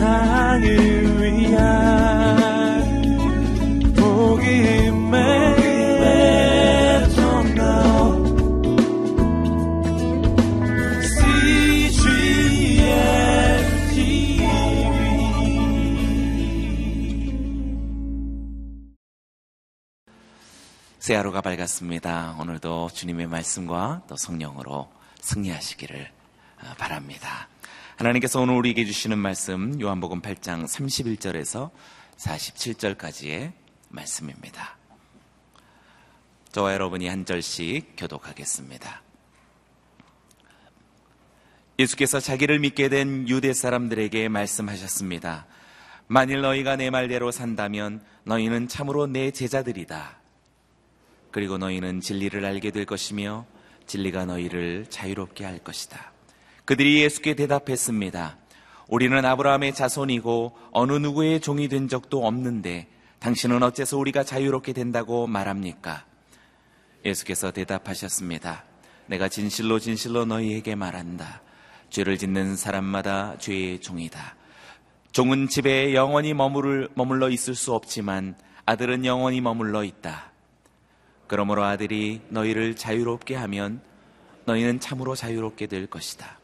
세상을 위한 복음의 새 하루가 밝았습니다. 오늘도 주님의 말씀과 또 성령으로 승리하시기를 어, 바랍니다. 하나님께서 오늘 우리에게 주시는 말씀 요한복음 8장 31절에서 47절까지의 말씀입니다. 저와 여러분이 한 절씩 교독하겠습니다. 예수께서 자기를 믿게 된 유대 사람들에게 말씀하셨습니다. 만일 너희가 내 말대로 산다면 너희는 참으로 내 제자들이다. 그리고 너희는 진리를 알게 될 것이며 진리가 너희를 자유롭게 할 것이다. 그들이 예수께 대답했습니다. 우리는 아브라함의 자손이고 어느 누구의 종이 된 적도 없는데 당신은 어째서 우리가 자유롭게 된다고 말합니까? 예수께서 대답하셨습니다. 내가 진실로 진실로 너희에게 말한다. 죄를 짓는 사람마다 죄의 종이다. 종은 집에 영원히 머물, 머물러 있을 수 없지만 아들은 영원히 머물러 있다. 그러므로 아들이 너희를 자유롭게 하면 너희는 참으로 자유롭게 될 것이다.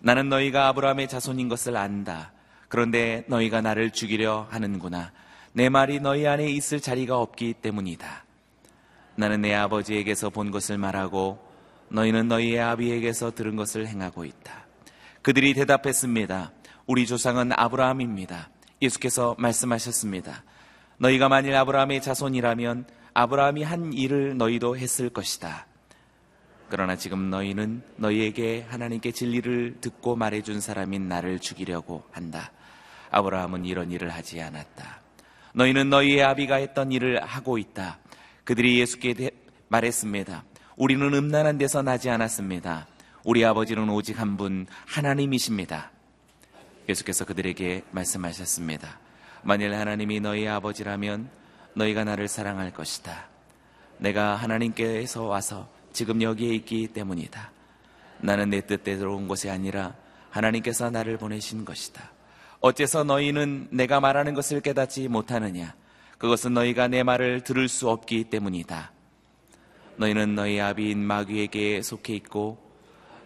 나는 너희가 아브라함의 자손인 것을 안다. 그런데 너희가 나를 죽이려 하는구나. 내 말이 너희 안에 있을 자리가 없기 때문이다. 나는 내 아버지에게서 본 것을 말하고 너희는 너희의 아비에게서 들은 것을 행하고 있다. 그들이 대답했습니다. 우리 조상은 아브라함입니다. 예수께서 말씀하셨습니다. 너희가 만일 아브라함의 자손이라면 아브라함이 한 일을 너희도 했을 것이다. 그러나 지금 너희는 너희에게 하나님께 진리를 듣고 말해준 사람인 나를 죽이려고 한다. 아브라함은 이런 일을 하지 않았다. 너희는 너희의 아비가 했던 일을 하고 있다. 그들이 예수께 말했습니다. 우리는 음란한 데서 나지 않았습니다. 우리 아버지는 오직 한 분 하나님이십니다. 예수께서 그들에게 말씀하셨습니다. 만일 하나님이 너희 아버지라면 너희가 나를 사랑할 것이다. 내가 하나님께서 와서 지금 여기에 있기 때문이다. 나는 내 뜻대로 온 것이 아니라 하나님께서 나를 보내신 것이다. 어째서 너희는 내가 말하는 것을 깨닫지 못하느냐? 그것은 너희가 내 말을 들을 수 없기 때문이다. 너희는 너희 아비인 마귀에게 속해 있고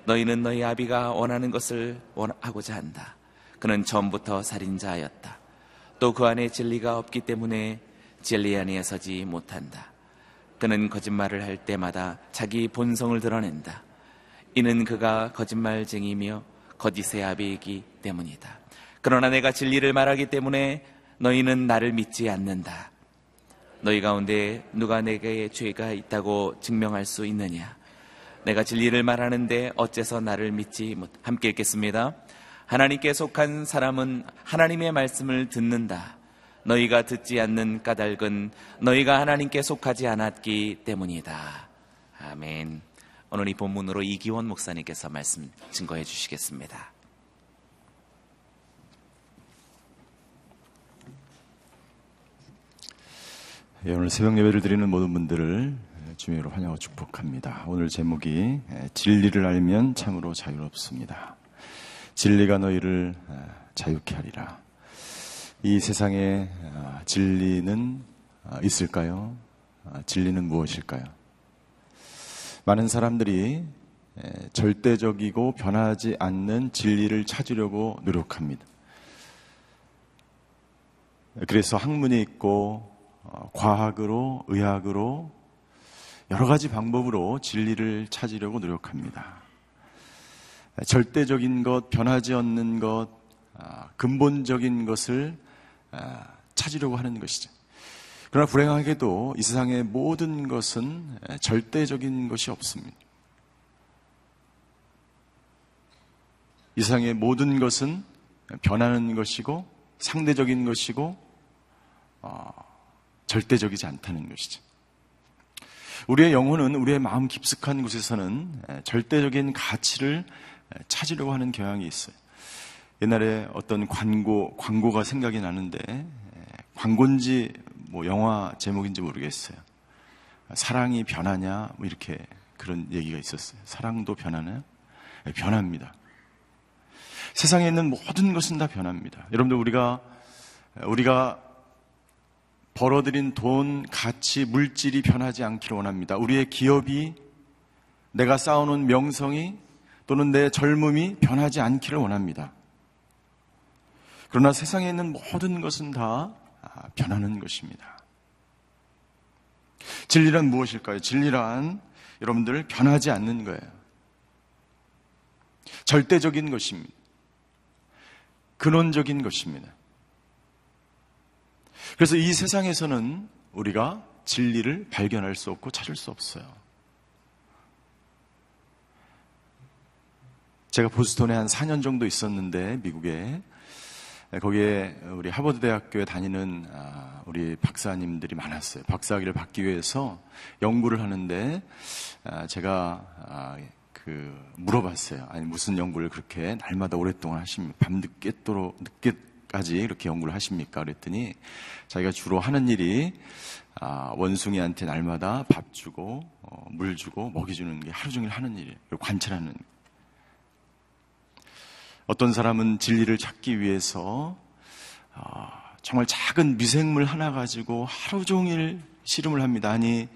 너희는 너희 아비가 원하는 것을 원하고자 한다. 그는 처음부터 살인자였다. 또 그 안에 진리가 없기 때문에 진리 안에 서지 못한다. 그는 거짓말을 할 때마다 자기 본성을 드러낸다. 이는 그가 거짓말쟁이며 거짓의 아비이기 때문이다. 그러나 내가 진리를 말하기 때문에 너희는 나를 믿지 않는다. 너희 가운데 누가 내게 죄가 있다고 증명할 수 있느냐? 내가 진리를 말하는데 어째서 나를 믿지 못? 함께 읽겠습니다. 하나님께 속한 사람은 하나님의 말씀을 듣는다. 너희가 듣지 않는 까닭은 너희가 하나님께 속하지 않았기 때문이다. 아멘. 오늘 이 본문으로 이기원 목사님께서 말씀 증거해 주시겠습니다. 예, 오늘 새벽 예배를 드리는 모든 분들을 주님으로 환영하고 축복합니다. 오늘 제목이 진리를 알면 참으로 자유롭습니다. 진리가 너희를 자유케 하리라. 이 세상에 아, 진리는 아, 있을까요? 아, 진리는 무엇일까요? 많은 사람들이 절대적이고 변하지 않는 진리를 찾으려고 노력합니다. 그래서 학문이 있고 어, 과학으로, 의학으로 여러 가지 방법으로 진리를 찾으려고 노력합니다. 절대적인 것, 변하지 않는 것, 근본적인 것을 아, 찾으려고 하는 것이죠. 그러나 불행하게도 이 세상의 모든 것은 절대적인 것이 없습니다. 이 세상의 모든 것은 변하는 것이고 상대적인 것이고 어, 절대적이지 않다는 것이죠. 우리의 영혼은 우리의 마음 깊숙한 곳에서는 절대적인 가치를 찾으려고 하는 경향이 있어요. 옛날에 어떤 광고, 광고가 생각이 나는데, 광고인지 뭐 영화 제목인지 모르겠어요. 사랑이 변하냐, 뭐 이렇게 그런 얘기가 있었어요. 사랑도 변하나요? 네, 변합니다. 세상에 있는 모든 것은 다 변합니다. 여러분들 우리가 우리가 벌어들인 돈, 가치, 물질이 변하지 않기를 원합니다. 우리의 기업이 내가 쌓아놓은 명성이 또는 내 젊음이 변하지 않기를 원합니다. 그러나 세상에 있는 모든 것은 다 변하는 것입니다. 진리란 무엇일까요? 진리란 여러분들 변하지 않는 거예요. 절대적인 것입니다. 근원적인 것입니다. 그래서 이 세상에서는 우리가 진리를 발견할 수 없고 찾을 수 없어요. 제가 보스턴에 한 4년 정도 있었는데, 미국에. 거기에 우리 하버드 대학교에 다니는 아, 우리 박사님들이 많았어요. 박사학위를 받기 위해서 연구를 하는데, 아, 제가 아, 그 물어봤어요. 아니 무슨 연구를 그렇게 날마다 오랫동안 하십니까? 밤 늦게도록 늦게까지 이렇게 연구를 하십니까? 그랬더니 자기가 주로 하는 일이 아, 원숭이한테 날마다 밥 주고 어, 물 주고 먹이 주는 게 하루 종일 하는 일이에요. 관찰하는. 어떤 사람은 진리를 찾기 위해서 아, 정말 작은 미생물 하나 가지고 하루 종일 씨름을 합니다. 아니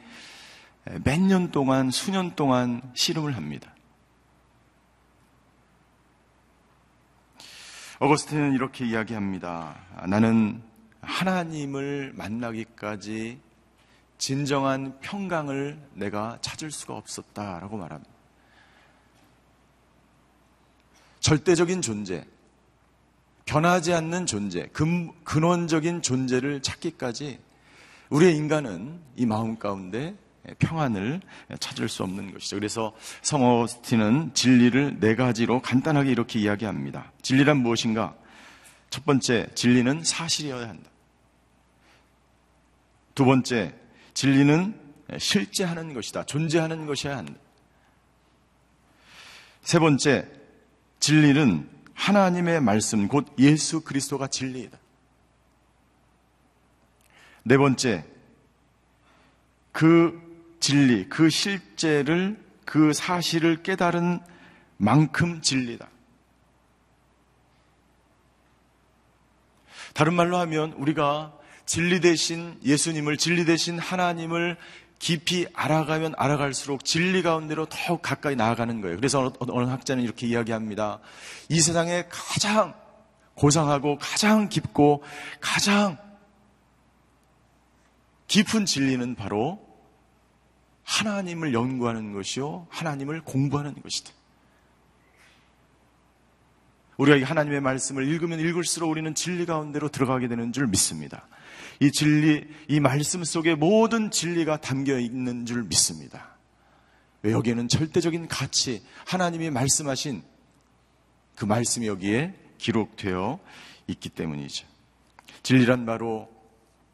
몇 년 동안 수년 동안 씨름을 합니다. 어거스틴은 이렇게 이야기합니다. 나는 하나님을 만나기까지 진정한 평강을 내가 찾을 수가 없었다라고 말합니다. 절대적인 존재, 변하지 않는 존재, 근, 근원적인 존재를 찾기까지 우리의 인간은 이 마음 가운데 평안을 찾을 수 없는 것이죠. 그래서 성어스틴은 진리를 네 가지로 간단하게 이렇게 이야기합니다. 진리란 무엇인가? 첫 번째, 진리는 사실이어야 한다. 두 번째, 진리는 실제하는 것이다. 존재하는 것이어야 한다. 세 번째, 진리는 하나님의 말씀, 곧 예수 그리스도가 진리이다. 네 번째, 그 진리, 그 실제를, 그 사실을 깨달은 만큼 진리다. 다른 말로 하면 우리가 진리 대신 예수님을, 진리 대신 하나님을 깊이 알아가면 알아갈수록 진리 가운데로 더욱 가까이 나아가는 거예요. 그래서 어느 학자는 이렇게 이야기합니다. 이 세상에 가장 고상하고 가장 깊고 가장 깊은 진리는 바로 하나님을 연구하는 것이요. 하나님을 공부하는 것이다. 우리가 이 하나님의 말씀을 읽으면 읽을수록 우리는 진리 가운데로 들어가게 되는 줄 믿습니다. 이 진리, 이 말씀 속에 모든 진리가 담겨 있는 줄 믿습니다. 왜 여기에는 절대적인 가치, 하나님이 말씀하신 그 말씀이 여기에 기록되어 있기 때문이죠. 진리란 바로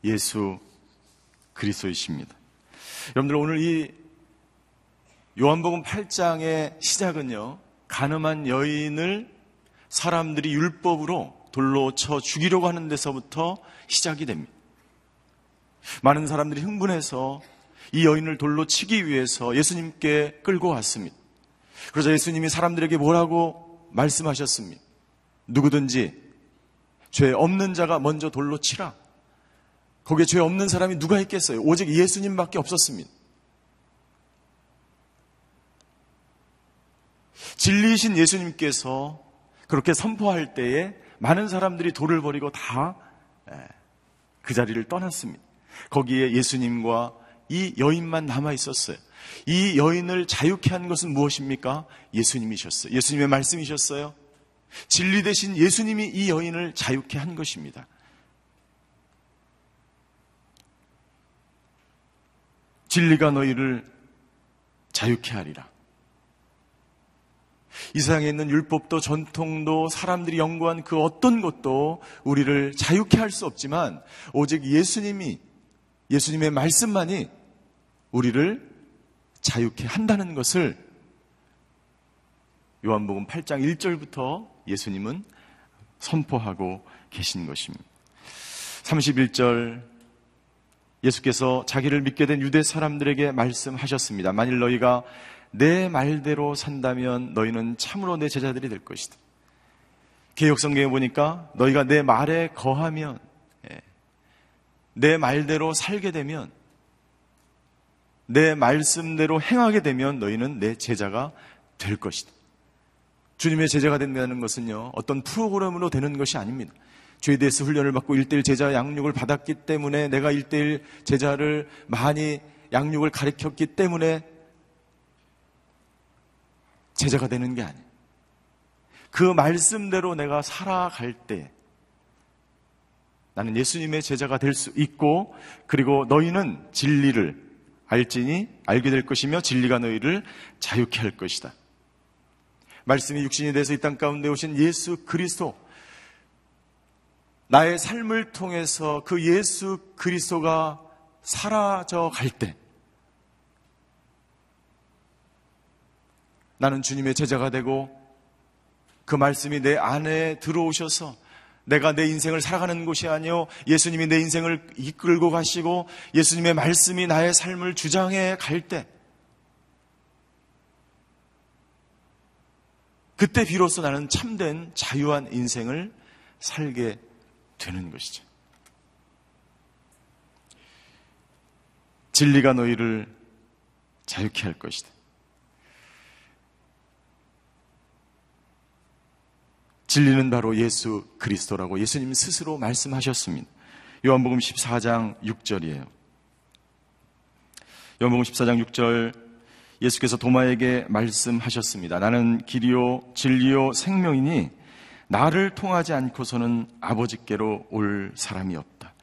예수 그리스도이십니다. 여러분들 오늘 이 요한복음 8장의 시작은요. 가늠한 여인을 사람들이 율법으로 돌로 쳐 죽이려고 하는 데서부터 시작이 됩니다. 많은 사람들이 흥분해서 이 여인을 돌로 치기 위해서 예수님께 끌고 왔습니다. 그래서 예수님이 사람들에게 뭐라고 말씀하셨습니다. 누구든지 죄 없는 자가 먼저 돌로 치라. 거기에 죄 없는 사람이 누가 있겠어요? 오직 예수님밖에 없었습니다. 진리이신 예수님께서 그렇게 선포할 때에 많은 사람들이 돌을 버리고 다 그 자리를 떠났습니다. 거기에 예수님과 이 여인만 남아 있었어요. 이 여인을 자유케 한 것은 무엇입니까? 예수님이셨어요. 예수님의 말씀이셨어요. 진리 대신 예수님이 이 여인을 자유케 한 것입니다. 진리가 너희를 자유케 하리라. 이 세상에 있는 율법도 전통도 사람들이 연구한 그 어떤 것도 우리를 자유케 할 수 없지만 오직 예수님이 예수님의 말씀만이 우리를 자유케 한다는 것을 요한복음 8장 1절부터 예수님은 선포하고 계신 것입니다. 31절 예수께서 자기를 믿게 된 유대 사람들에게 말씀하셨습니다. 만일 너희가 내 말대로 산다면 너희는 참으로 내 제자들이 될 것이다. 개혁성경에 보니까 너희가 내 말에 거하면 예, 내 말대로 살게 되면 내 말씀대로 행하게 되면 너희는 내 제자가 될 것이다. 주님의 제자가 된다는 것은요, 어떤 프로그램으로 되는 것이 아닙니다. 죄에 대해서 훈련을 받고 일대일 제자 양육을 받았기 때문에 내가 일대일 제자를 많이 양육을 가르쳤기 때문에 제자가 되는 게 아니에요. 그 말씀대로 내가 살아갈 때 나는 예수님의 제자가 될 수 있고 그리고 너희는 진리를 알지니 알게 될 것이며 진리가 너희를 자유케 할 것이다. 말씀이 육신이 돼서 이 땅 가운데 오신 예수 그리스도 나의 삶을 통해서 그 예수 그리스도가 사라져 갈 때 나는 주님의 제자가 되고 그 말씀이 내 안에 들어오셔서 내가 내 인생을 살아가는 곳이 아니요 예수님이 내 인생을 이끌고 가시고 예수님의 말씀이 나의 삶을 주장해 갈 때 그때 비로소 나는 참된 자유한 인생을 살게 되는 것이죠. 진리가 너희를 자유케 할 것이다. 진리는 바로 예수 그리스도라고 예수님 스스로 말씀하셨습니다. 요한복음 14장 6절이에요. 요한복음 14장 6절 예수께서 도마에게 말씀하셨습니다. 나는 길이요 진리요 생명이니 나를 통하지 않고서는 아버지께로 올 사람이 없다.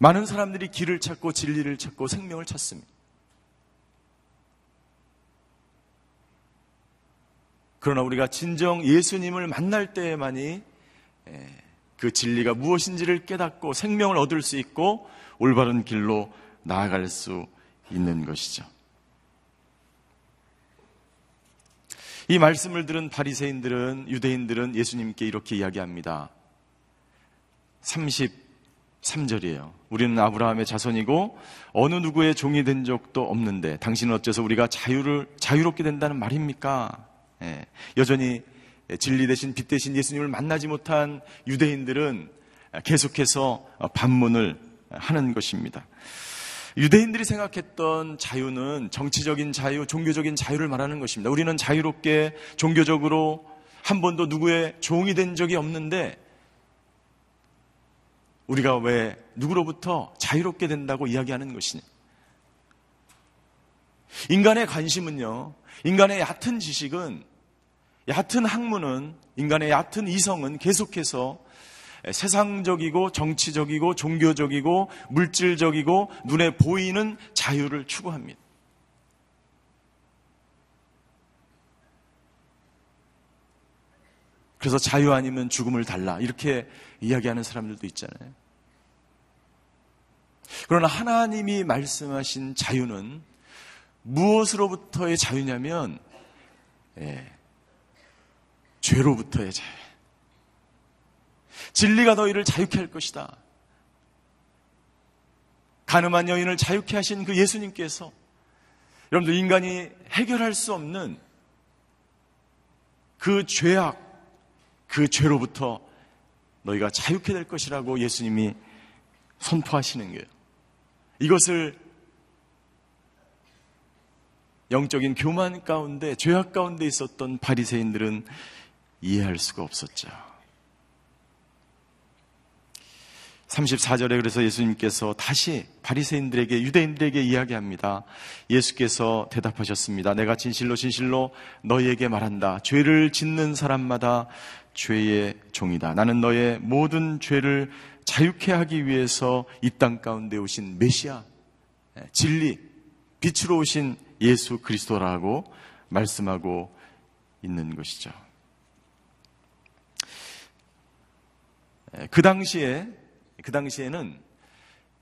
많은 사람들이 길을 찾고 진리를 찾고 생명을 찾습니다. 그러나 우리가 진정 예수님을 만날 때에만이 그 진리가 무엇인지를 깨닫고 생명을 얻을 수 있고 올바른 길로 나아갈 수 있는 것이죠. 이 말씀을 들은 바리새인들은 유대인들은 예수님께 이렇게 이야기합니다. 33절이에요. 우리는 아브라함의 자손이고 어느 누구의 종이 된 적도 없는데 당신은 어째서 우리가 자유를 자유롭게 된다는 말입니까? 예, 여전히 진리 대신 빛 대신 예수님을 만나지 못한 유대인들은 계속해서 반문을 하는 것입니다. 유대인들이 생각했던 자유는 정치적인 자유, 종교적인 자유를 말하는 것입니다. 우리는 자유롭게 종교적으로 한 번도 누구의 종이 된 적이 없는데 우리가 왜 누구로부터 자유롭게 된다고 이야기하는 것이냐? 인간의 관심은요, 인간의 얕은 지식은, 얕은 학문은, 인간의 얕은 이성은 계속해서 세상적이고 정치적이고 종교적이고 물질적이고 눈에 보이는 자유를 추구합니다. 그래서 자유 아니면 죽음을 달라. 이렇게 이야기하는 사람들도 있잖아요. 그러나 하나님이 말씀하신 자유는 무엇으로부터의 자유냐면, 예, 죄로부터의 자유. 진리가 너희를 자유케 할 것이다. 가늠한 여인을 자유케 하신 그 예수님께서 여러분들 인간이 해결할 수 없는 그 죄악, 그 죄로부터 너희가 자유케 될 것이라고 예수님이 선포하시는 거예요. 이것을 영적인 교만 가운데, 죄악 가운데 있었던 바리새인들은 이해할 수가 없었죠. 34절에 그래서 예수님께서 다시 바리새인들에게 유대인들에게 이야기합니다. 예수께서 대답하셨습니다. 내가 진실로 진실로 너희에게 말한다. 죄를 짓는 사람마다 죄의 종이다. 나는 너의 모든 죄를 자유케 하기 위해서 이 땅 가운데 오신 메시아, 진리, 빛으로 오신 예수 그리스도라고 말씀하고 있는 것이죠. 그 당시에 그 당시에는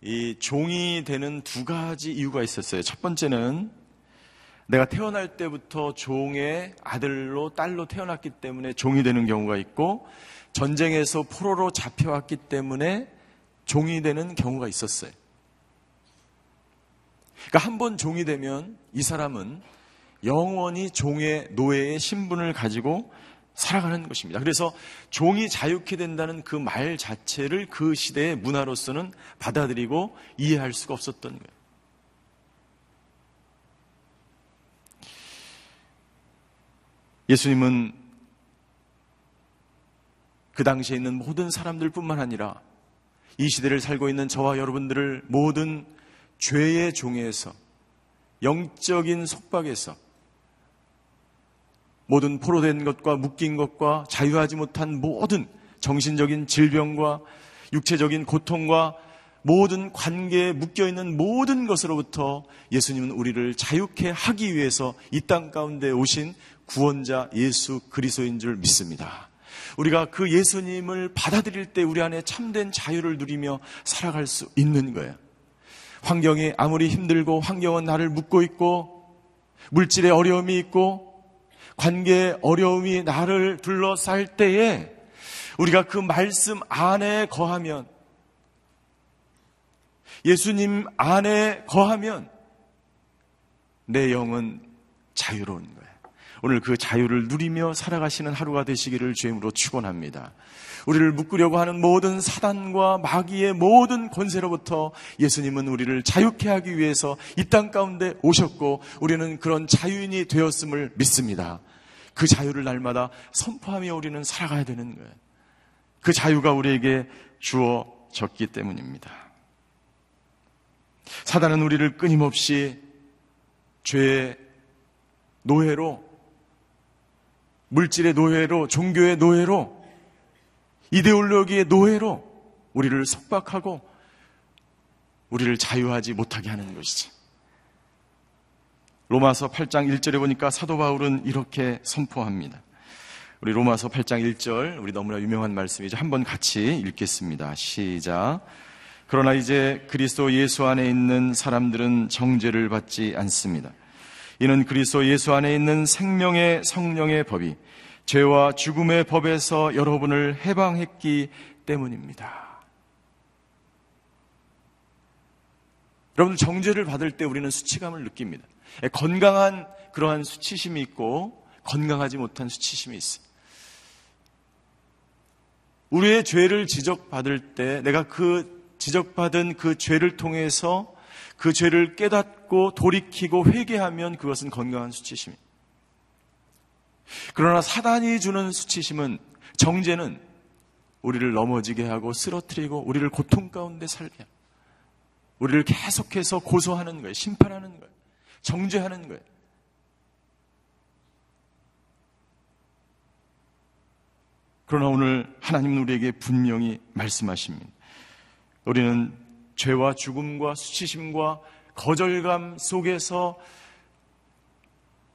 이 종이 되는 두 가지 이유가 있었어요. 첫 번째는 내가 태어날 때부터 종의 아들로 딸로 태어났기 때문에 종이 되는 경우가 있고 전쟁에서 포로로 잡혀왔기 때문에 종이 되는 경우가 있었어요. 그러니까 한 번 종이 되면 이 사람은 영원히 종의 노예의 신분을 가지고 살아가는 것입니다. 그래서 종이 자유케 된다는 그 말 자체를 그 시대의 문화로서는 받아들이고 이해할 수가 없었던 거예요. 예수님은 그 당시에 있는 모든 사람들 뿐만 아니라 이 시대를 살고 있는 저와 여러분들을 모든 죄의 종에서 영적인 속박에서 모든 포로된 것과 묶인 것과 자유하지 못한 모든 정신적인 질병과 육체적인 고통과 모든 관계에 묶여 있는 모든 것으로부터 예수님은 우리를 자유케 하기 위해서 이 땅 가운데 오신 구원자 예수 그리스도인 줄 믿습니다. 우리가 그 예수님을 받아들일 때 우리 안에 참된 자유를 누리며 살아갈 수 있는 거예요. 환경이 아무리 힘들고 환경은 나를 묶고 있고 물질의 어려움이 있고 관계의 어려움이 나를 둘러쌀 때에 우리가 그 말씀 안에 거하면 예수님 안에 거하면 내 영은 자유로운 거예요. 오늘 그 자유를 누리며 살아가시는 하루가 되시기를 주임으로 축원합니다. 우리를 묶으려고 하는 모든 사단과 마귀의 모든 권세로부터 예수님은 우리를 자유케 하기 위해서 이 땅 가운데 오셨고 우리는 그런 자유인이 되었음을 믿습니다. 그 자유를 날마다 선포하며 우리는 살아가야 되는 거예요. 그 자유가 우리에게 주어졌기 때문입니다. 사단은 우리를 끊임없이 죄의 노예로, 물질의 노예로, 종교의 노예로, 이데올로기의 노예로 우리를 속박하고 우리를 자유하지 못하게 하는 것이지. 로마서 8장 1절에 보니까 사도 바울은 이렇게 선포합니다. 우리 로마서 8장 1절, 우리 너무나 유명한 말씀이죠. 한번 같이 읽겠습니다. 시작. 그러나 이제 그리스도 예수 안에 있는 사람들은 정죄를 받지 않습니다. 이는 그리스도 예수 안에 있는 생명의 성령의 법이 죄와 죽음의 법에서 여러분을 해방했기 때문입니다. 여러분 정죄를 받을 때 우리는 수치감을 느낍니다. 건강한 그러한 수치심이 있고 건강하지 못한 수치심이 있어요. 우리의 죄를 지적받을 때 내가 그 지적받은 그 죄를 통해서 그 죄를 깨닫고 돌이키고 회개하면 그것은 건강한 수치심입니다. 그러나 사단이 주는 수치심은 정죄는 우리를 넘어지게 하고 쓰러뜨리고 우리를 고통 가운데 살게 하고 우리를 계속해서 고소하는 거예요. 심판하는 거예요. 정죄하는 거예요. 그러나 오늘 하나님은 우리에게 분명히 말씀하십니다. 우리는 죄와 죽음과 수치심과 거절감 속에서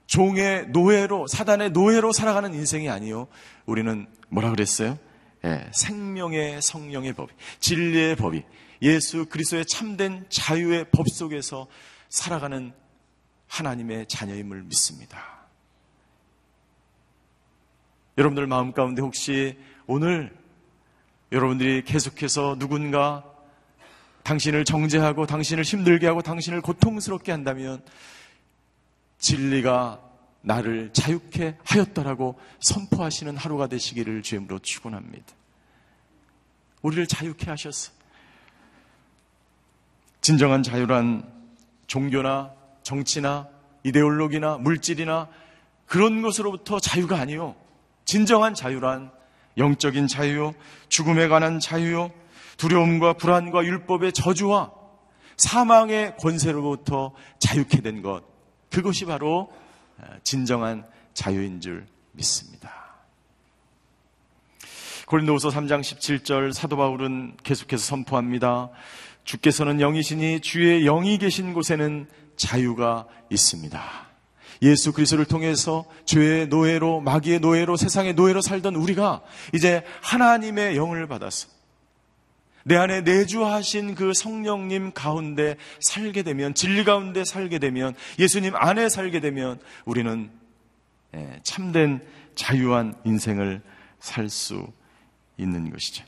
종의 노예로, 사단의 노예로 살아가는 인생이 아니요. 우리는 뭐라 그랬어요? 예, 생명의 성령의 법, 진리의 법이, 예수 그리스도의 참된 자유의 법 속에서 살아가는 하나님의 자녀임을 믿습니다. 여러분들 마음 가운데 혹시 오늘 여러분들이 계속해서 누군가 당신을 정죄하고 당신을 힘들게 하고 당신을 고통스럽게 한다면 진리가 나를 자유케 하였다라고 선포하시는 하루가 되시기를 주임으로 축원합니다. 우리를 자유케 하셨어. 진정한 자유란 종교나 정치나 이데올로기나 물질이나 그런 것으로부터 자유가 아니요. 진정한 자유란 영적인 자유, 죽음에 관한 자유, 두려움과 불안과 율법의 저주와 사망의 권세로부터 자유케 된 것. 그것이 바로 진정한 자유인 줄 믿습니다. 고린도후서 3장 17절 사도 바울은 계속해서 선포합니다. 주께서는 영이시니 주의 영이 계신 곳에는 자유가 있습니다. 예수 그리스도를 통해서 죄의 노예로 마귀의 노예로 세상의 노예로 살던 우리가 이제 하나님의 영을 받아서 내 안에 내주하신 그 성령님 가운데 살게 되면 진리 가운데 살게 되면 예수님 안에 살게 되면 우리는 예, 참된 자유한 인생을 살 수 있는 것이죠.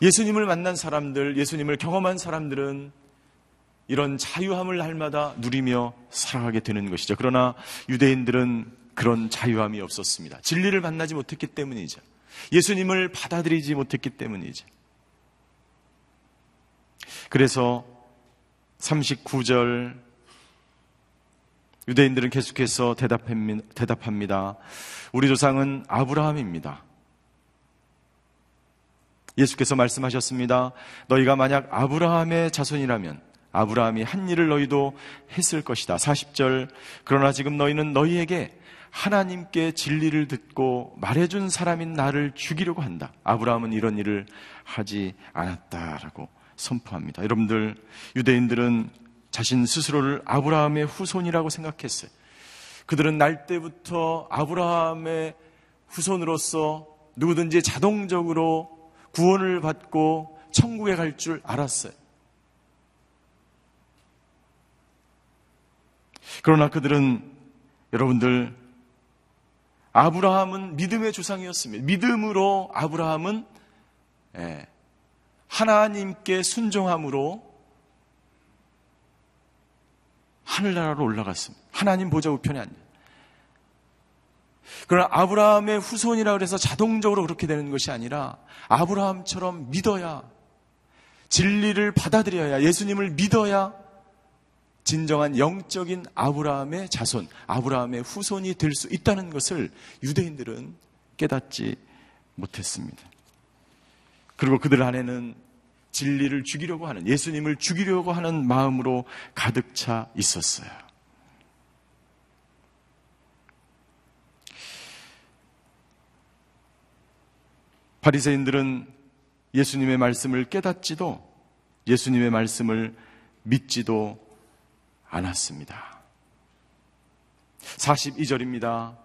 예수님을 만난 사람들, 예수님을 경험한 사람들은 이런 자유함을 날마다 누리며 살아가게 되는 것이죠. 그러나 유대인들은 그런 자유함이 없었습니다. 진리를 만나지 못했기 때문이죠. 예수님을 받아들이지 못했기 때문이죠. 그래서 39절 유대인들은 계속해서 대답합니다. 우리 조상은 아브라함입니다. 예수께서 말씀하셨습니다. 너희가 만약 아브라함의 자손이라면 아브라함이 한 일을 너희도 했을 것이다. 40절. 그러나 지금 너희는 너희에게 하나님께 진리를 듣고 말해준 사람인 나를 죽이려고 한다. 아브라함은 이런 일을 하지 않았다라고 선포합니다. 여러분들, 유대인들은 자신 스스로를 아브라함의 후손이라고 생각했어요. 그들은 날 때부터 아브라함의 후손으로서 누구든지 자동적으로 구원을 받고 천국에 갈 줄 알았어요. 그러나 그들은 여러분들 아브라함은 믿음의 조상이었습니다. 믿음으로 아브라함은 예, 하나님께 순종함으로 하늘나라로 올라갔습니다. 하나님 보좌 우편에 앉아. 그러나 아브라함의 후손이라 그래서 자동적으로 그렇게 되는 것이 아니라 아브라함처럼 믿어야 진리를 받아들여야 예수님을 믿어야 진정한 영적인 아브라함의 자손, 아브라함의 후손이 될 수 있다는 것을 유대인들은 깨닫지 못했습니다. 그리고 그들 안에는 진리를 죽이려고 하는, 예수님을 죽이려고 하는 마음으로 가득 차 있었어요. 바리새인들은 예수님의 말씀을 깨닫지도 예수님의 말씀을 믿지도 않았습니다. 42절입니다.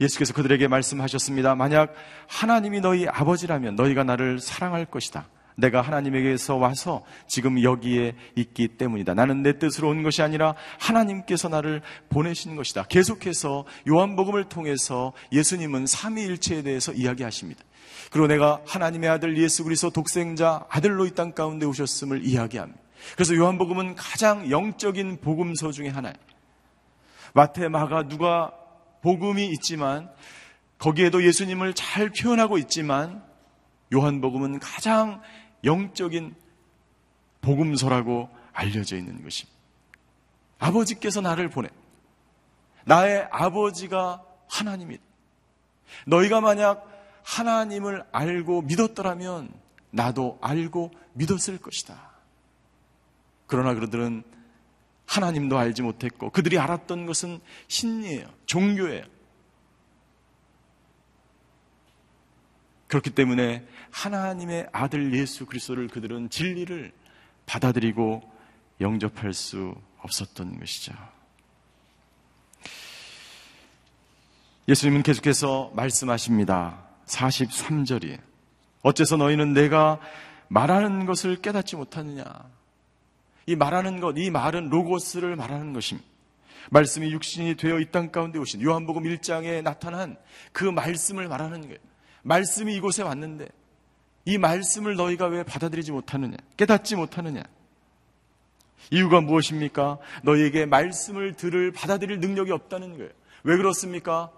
예수께서 그들에게 말씀하셨습니다. 만약 하나님이 너희 아버지라면 너희가 나를 사랑할 것이다. 내가 하나님에게서 와서 지금 여기에 있기 때문이다. 나는 내 뜻으로 온 것이 아니라 하나님께서 나를 보내신 것이다. 계속해서 요한복음을 통해서 예수님은 삼위일체에 대해서 이야기하십니다. 그리고 내가 하나님의 아들 예수 그리스도 독생자 아들로 이 땅 가운데 오셨음을 이야기합니다. 그래서 요한복음은 가장 영적인 복음서 중의 하나예요. 마태, 마가, 누가 복음이 있지만 거기에도 예수님을 잘 표현하고 있지만 요한복음은 가장 영적인 복음서라고 알려져 있는 것입니다. 아버지께서 나를 보내. 나의 아버지가 하나님이다. 너희가 만약 하나님을 알고 믿었더라면 나도 알고 믿었을 것이다. 그러나 그들은 하나님도 알지 못했고 그들이 알았던 것은 신이에요. 종교예요. 그렇기 때문에 하나님의 아들 예수 그리스도를 그들은 진리를 받아들이고 영접할 수 없었던 것이죠. 예수님은 계속해서 말씀하십니다. 43절이 어째서 너희는 내가 말하는 것을 깨닫지 못하느냐? 이 말하는 것, 이 말은 로고스를 말하는 것입니다. 말씀이 육신이 되어 이 땅 가운데 오신 요한복음 1장에 나타난 그 말씀을 말하는 거예요. 말씀이 이곳에 왔는데 이 말씀을 너희가 왜 받아들이지 못하느냐? 깨닫지 못하느냐? 이유가 무엇입니까? 너희에게 말씀을 들을 받아들일 능력이 없다는 거예요. 왜 그렇습니까?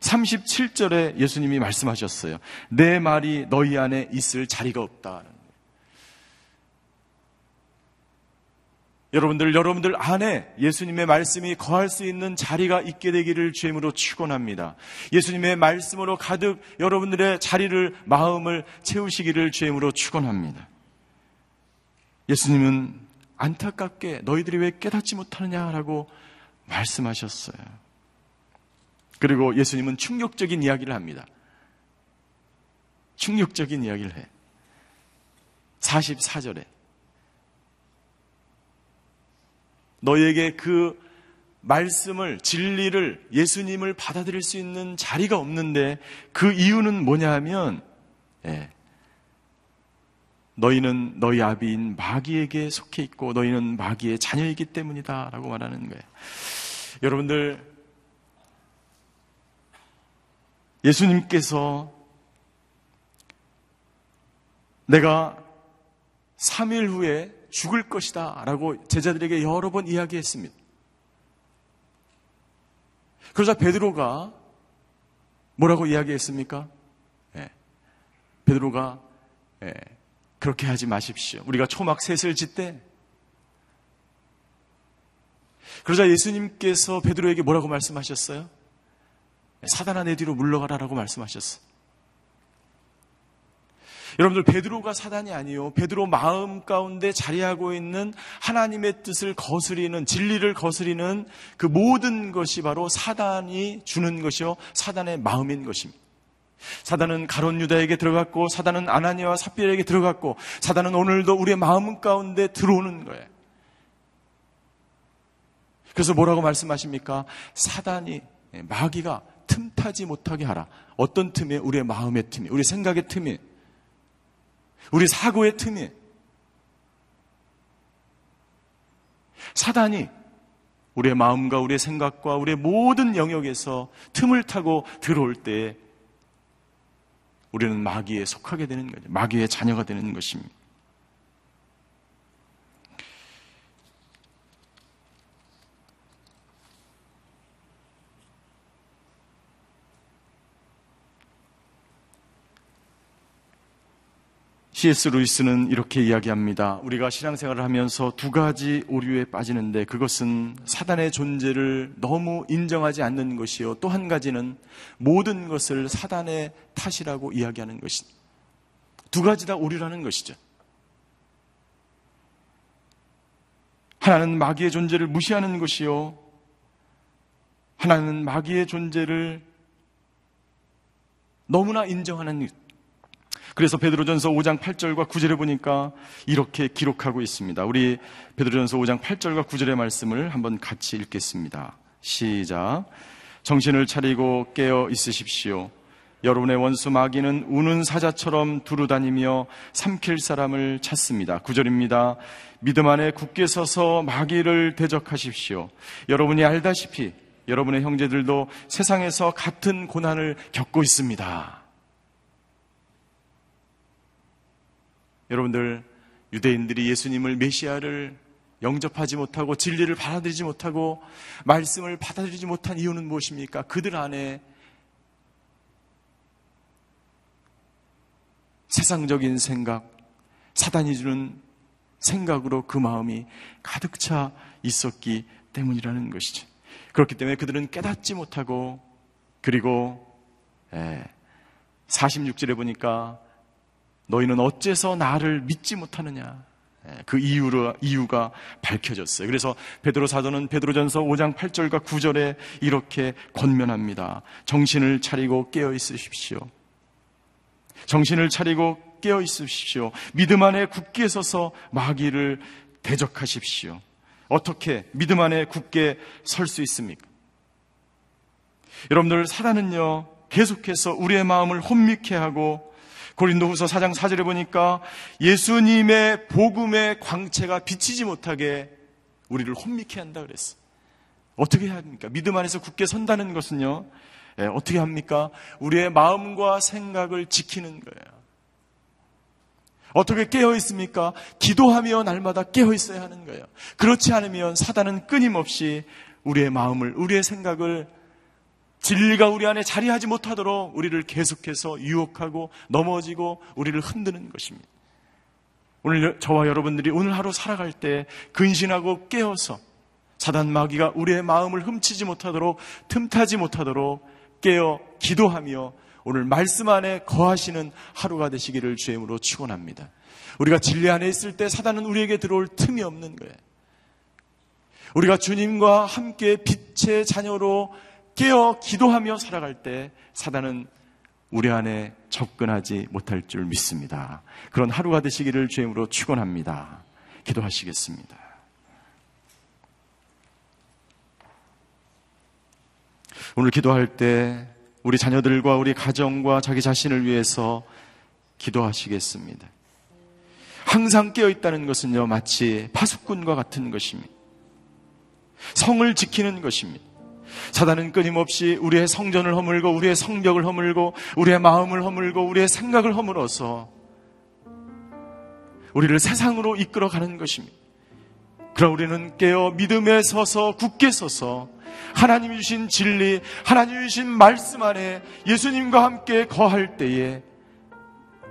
37절에 예수님이 말씀하셨어요. 내 말이 너희 안에 있을 자리가 없다 여러분들, 여러분들 안에 예수님의 말씀이 거할 수 있는 자리가 있게 되기를 주임으로 축원합니다. 예수님의 말씀으로 가득 여러분들의 자리를 마음을 채우시기를 주임으로 축원합니다. 예수님은 안타깝게 너희들이 왜 깨닫지 못하느냐라고 말씀하셨어요. 그리고 예수님은 충격적인 이야기를 합니다. 충격적인 이야기를 해. 44절에 너에게 그 말씀을, 진리를, 예수님을 받아들일 수 있는 자리가 없는데 그 이유는 뭐냐 하면, 예, 너희는 너희 아비인 마귀에게 속해 있고 너희는 마귀의 자녀이기 때문이다. 라고 말하는 거예요. 여러분들, 예수님께서 내가 3일 후에 죽을 것이다. 라고 제자들에게 여러 번 이야기했습니다. 그러자 베드로가 뭐라고 이야기했습니까? 예. 베드로가 예. 그렇게 하지 마십시오. 우리가 초막 셋을 짓때 그러자 예수님께서 베드로에게 뭐라고 말씀하셨어요? 사단아 내 뒤로 물러가라라고 말씀하셨어요. 여러분들 베드로가 사단이 아니요. 베드로 마음 가운데 자리하고 있는 하나님의 뜻을 거스리는 진리를 거스리는 그 모든 것이 바로 사단이 주는 것이요. 사단의 마음인 것입니다. 사단은 가론 유다에게 들어갔고 사단은 아나니와 삽비에게 들어갔고 사단은 오늘도 우리의 마음 가운데 들어오는 거예요. 그래서 뭐라고 말씀하십니까? 사단이 마귀가 틈타지 못하게 하라. 어떤 틈에 우리의 마음의 틈이, 우리 생각의 틈이, 우리 사고의 틈이 사단이 우리의 마음과 우리의 생각과 우리의 모든 영역에서 틈을 타고 들어올 때 우리는 마귀에 속하게 되는 거죠. 마귀의 자녀가 되는 것입니다. C.S. 루이스는 이렇게 이야기합니다. 우리가 신앙생활을 하면서 두 가지 오류에 빠지는데 그것은 사단의 존재를 너무 인정하지 않는 것이요. 또 한 가지는 모든 것을 사단의 탓이라고 이야기하는 것입니다. 두 가지 다 오류라는 것이죠. 하나는 마귀의 존재를 무시하는 것이요. 하나는 마귀의 존재를 너무나 인정하는 그래서 베드로전서 5장 8절과 9절에 보니까 이렇게 기록하고 있습니다. 우리 베드로전서 5장 8절과 9절의 말씀을 한번 같이 읽겠습니다. 시작. 정신을 차리고 깨어 있으십시오. 여러분의 원수 마귀는 우는 사자처럼 두루 다니며 삼킬 사람을 찾습니다. 구절입니다. 믿음 안에 굳게 서서 마귀를 대적하십시오. 여러분이 알다시피 여러분의 형제들도 세상에서 같은 고난을 겪고 있습니다. 여러분들 유대인들이 예수님을 메시아를 영접하지 못하고 진리를 받아들이지 못하고 말씀을 받아들이지 못한 이유는 무엇입니까? 그들 안에 세상적인 생각, 사단이 주는 생각으로 그 마음이 가득 차 있었기 때문이라는 것이죠. 그렇기 때문에 그들은 깨닫지 못하고 그리고 46절에 예, 보니까 너희는 어째서 나를 믿지 못하느냐? 예, 그 이유로, 이유가 밝혀졌어요. 그래서 베드로 사도는 베드로전서 5장 8절과 9절에 이렇게 권면합니다. 정신을 차리고 깨어 있으십시오. 정신을 차리고 깨어 있으십시오. 믿음 안에 굳게 서서 마귀를 대적하십시오. 어떻게 믿음 안에 굳게 설 수 있습니까? 여러분들 사단은요 계속해서 우리의 마음을 혼미케 하고 고린도후서 4장 4절에 보니까 예수님의 복음의 광채가 비치지 못하게 우리를 혼미케 한다 그랬어. 어떻게 합니까? 믿음 안에서 굳게 선다는 것은요. 예, 어떻게 합니까? 우리의 마음과 생각을 지키는 거예요. 어떻게 깨어 있습니까? 기도하며 날마다 깨어 있어야 하는 거예요. 그렇지 않으면 사단은 끊임없이 우리의 마음을, 우리의 생각을 진리가 우리 안에 자리하지 못하도록 우리를 계속해서 유혹하고 넘어지고 우리를 흔드는 것입니다. 오늘 저와 여러분들이 오늘 하루 살아갈 때 근신하고 깨어서 사단 마귀가 우리의 마음을 훔치지 못하도록 틈타지 못하도록 깨어 기도하며 오늘 말씀 안에 거하시는 하루가 되시기를 주임으로 축원합니다. 우리가 진리 안에 있을 때 사단은 우리에게 들어올 틈이 없는 거예요. 우리가 주님과 함께 빛의 자녀로 깨어 기도하며 살아갈 때 사단은 우리 안에 접근하지 못할 줄 믿습니다. 그런 하루가 되시기를 주임으로 축원합니다. 기도하시겠습니다. 오늘 기도할 때 우리 자녀들과 우리 가정과 자기 자신을 위해서 기도하시겠습니다. 항상 깨어 있다는 것은요, 마치 파수꾼과 같은 것입니다. 성을 지키는 것입니다. 사단은 끊임없이 우리의 성전을 허물고 우리의 성벽을 허물고 우리의 마음을 허물고 우리의 생각을 허물어서 우리를 세상으로 이끌어가는 것입니다. 그럼 우리는 깨어 믿음에 서서 굳게 서서 하나님이 주신 진리, 하나님이 주신 말씀 안에 예수님과 함께 거할 때에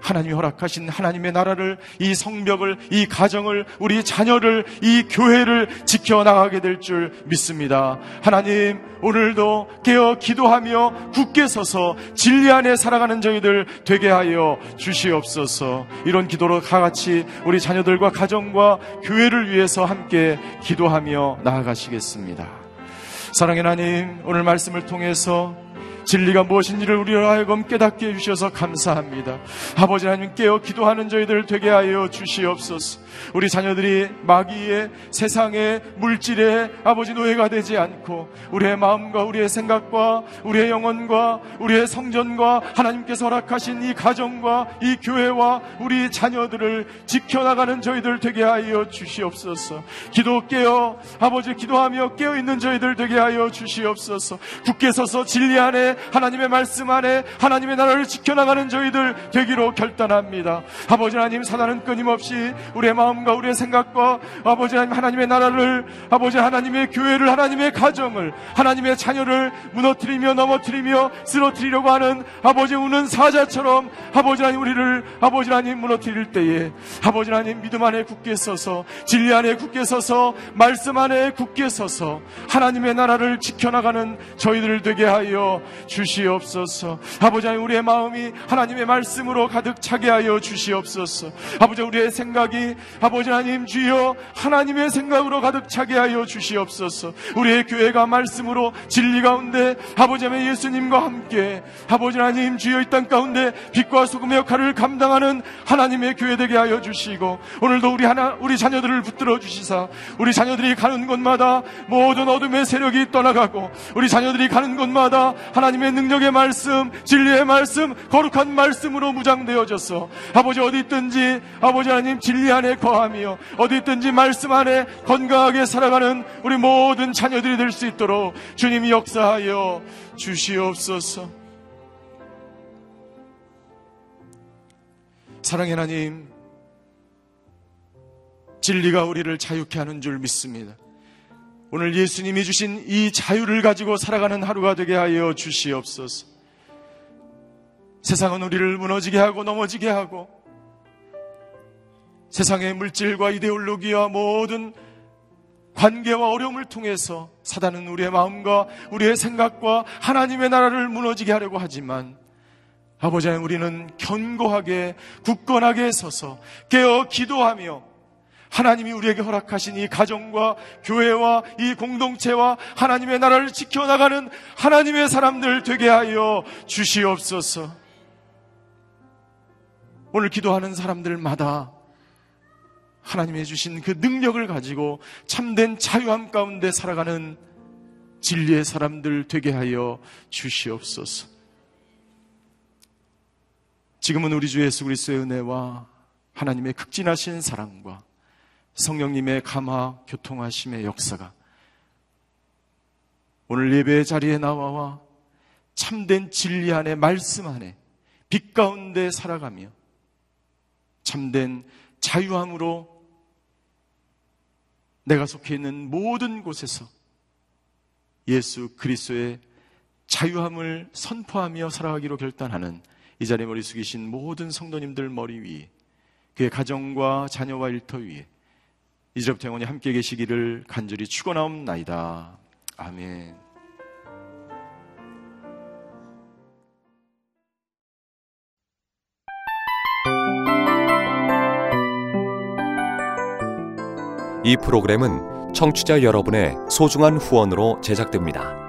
하나님이 허락하신 하나님의 나라를, 이 성벽을, 이 가정을, 우리 자녀를, 이 교회를 지켜나가게 될 줄 믿습니다. 하나님, 오늘도 깨어 기도하며 굳게 서서 진리 안에 살아가는 저희들 되게 하여 주시옵소서. 이런 기도로 다 같이 우리 자녀들과 가정과 교회를 위해서 함께 기도하며 나아가시겠습니다. 사랑의 하나님, 오늘 말씀을 통해서 진리가 무엇인지를 우리로 하여금 깨닫게 해주셔서 감사합니다. 아버지 하나님 깨어 기도하는 저희들 되게 하여 주시옵소서. 우리 자녀들이 마귀의 세상의 물질의 아버지 노예가 되지 않고 우리의 마음과 우리의 생각과 우리의 영혼과 우리의 성전과 하나님께서 허락하신 이 가정과 이 교회와 우리 자녀들을 지켜나가는 저희들 되게 하여 주시옵소서. 기도 깨어 아버지 기도하며 깨어 있는 저희들 되게 하여 주시옵소서. 굳게 서서 진리 안에 하나님의 말씀 안에 하나님의 나라를 지켜나가는 저희들 되기로 결단합니다. 아버지 하나님 사단은 끊임없이 우리의 마음과 우리의 생각과 아버지 하나님 하나님의 나라를 아버지 하나님의 교회를 하나님의 가정을 하나님의 자녀를 무너뜨리며 넘어뜨리며 쓰러뜨리려고 하는 아버지 우는 사자처럼 아버지 하나님 우리를 아버지 하나님 무너뜨릴 때에 아버지 하나님 믿음 안에 굳게 서서 진리 안에 굳게 서서 말씀 안에 굳게 서서 하나님의 나라를 지켜나가는 저희들 되게 하여 주시옵소서. 아버지 우리의 마음이 하나님의 말씀으로 가득 차게 하여 주시옵소서. 아버지 우리의 생각이 아버지 하나님 주여 하나님의 생각으로 가득 차게 하여 주시옵소서. 우리의 교회가 말씀으로 진리 가운데 아버지 하나님 예수님과 함께 아버지 하나님 주여 이 땅 가운데 빛과 소금의 역할을 감당하는 하나님의 교회 되게 하여 주시고 오늘도 우리 하나 우리 자녀들을 붙들어 주시사 우리 자녀들이 가는 곳마다 모든 어둠의 세력이 떠나가고 우리 자녀들이 가는 곳마다 하나님 의 능력의 말씀, 진리의 말씀, 거룩한 말씀으로 무장되어져서 아버지 어디 있든지 아버지 하나님 진리 안에 거하며 어디 있든지 말씀 안에 건강하게 살아가는 우리 모든 자녀들이 될 수 있도록 주님이 역사하여 주시옵소서. 사랑의 하나님, 진리가 우리를 자유케 하는 줄 믿습니다. 오늘 예수님이 주신 이 자유를 가지고 살아가는 하루가 되게 하여 주시옵소서. 세상은 우리를 무너지게 하고 넘어지게 하고 세상의 물질과 이데올로기와 모든 관계와 어려움을 통해서 사단은 우리의 마음과 우리의 생각과 하나님의 나라를 무너지게 하려고 하지만 아버지 하나님 우리는 견고하게 굳건하게 서서 깨어 기도하며 하나님이 우리에게 허락하신 이 가정과 교회와 이 공동체와 하나님의 나라를 지켜나가는 하나님의 사람들 되게 하여 주시옵소서. 오늘 기도하는 사람들마다 하나님의 주신 그 능력을 가지고 참된 자유함 가운데 살아가는 진리의 사람들 되게 하여 주시옵소서. 지금은 우리 주 예수 그리스도의 은혜와 하나님의 극진하신 사랑과 성령님의 감화 교통하심의 역사가 오늘 예배의 자리에 나와와 참된 진리 안에 말씀 안에 빛 가운데 살아가며 참된 자유함으로 내가 속해 있는 모든 곳에서 예수 그리스도의 자유함을 선포하며 살아가기로 결단하는 이 자리에 머리 숙이신 모든 성도님들 머리 위에 그의 가정과 자녀와 일터 위에 이제부터 영원히 함께 계시기를 간절히 축원하옵나이다. 아멘. 이 프로그램은 청취자 여러분의 소중한 후원으로 제작됩니다.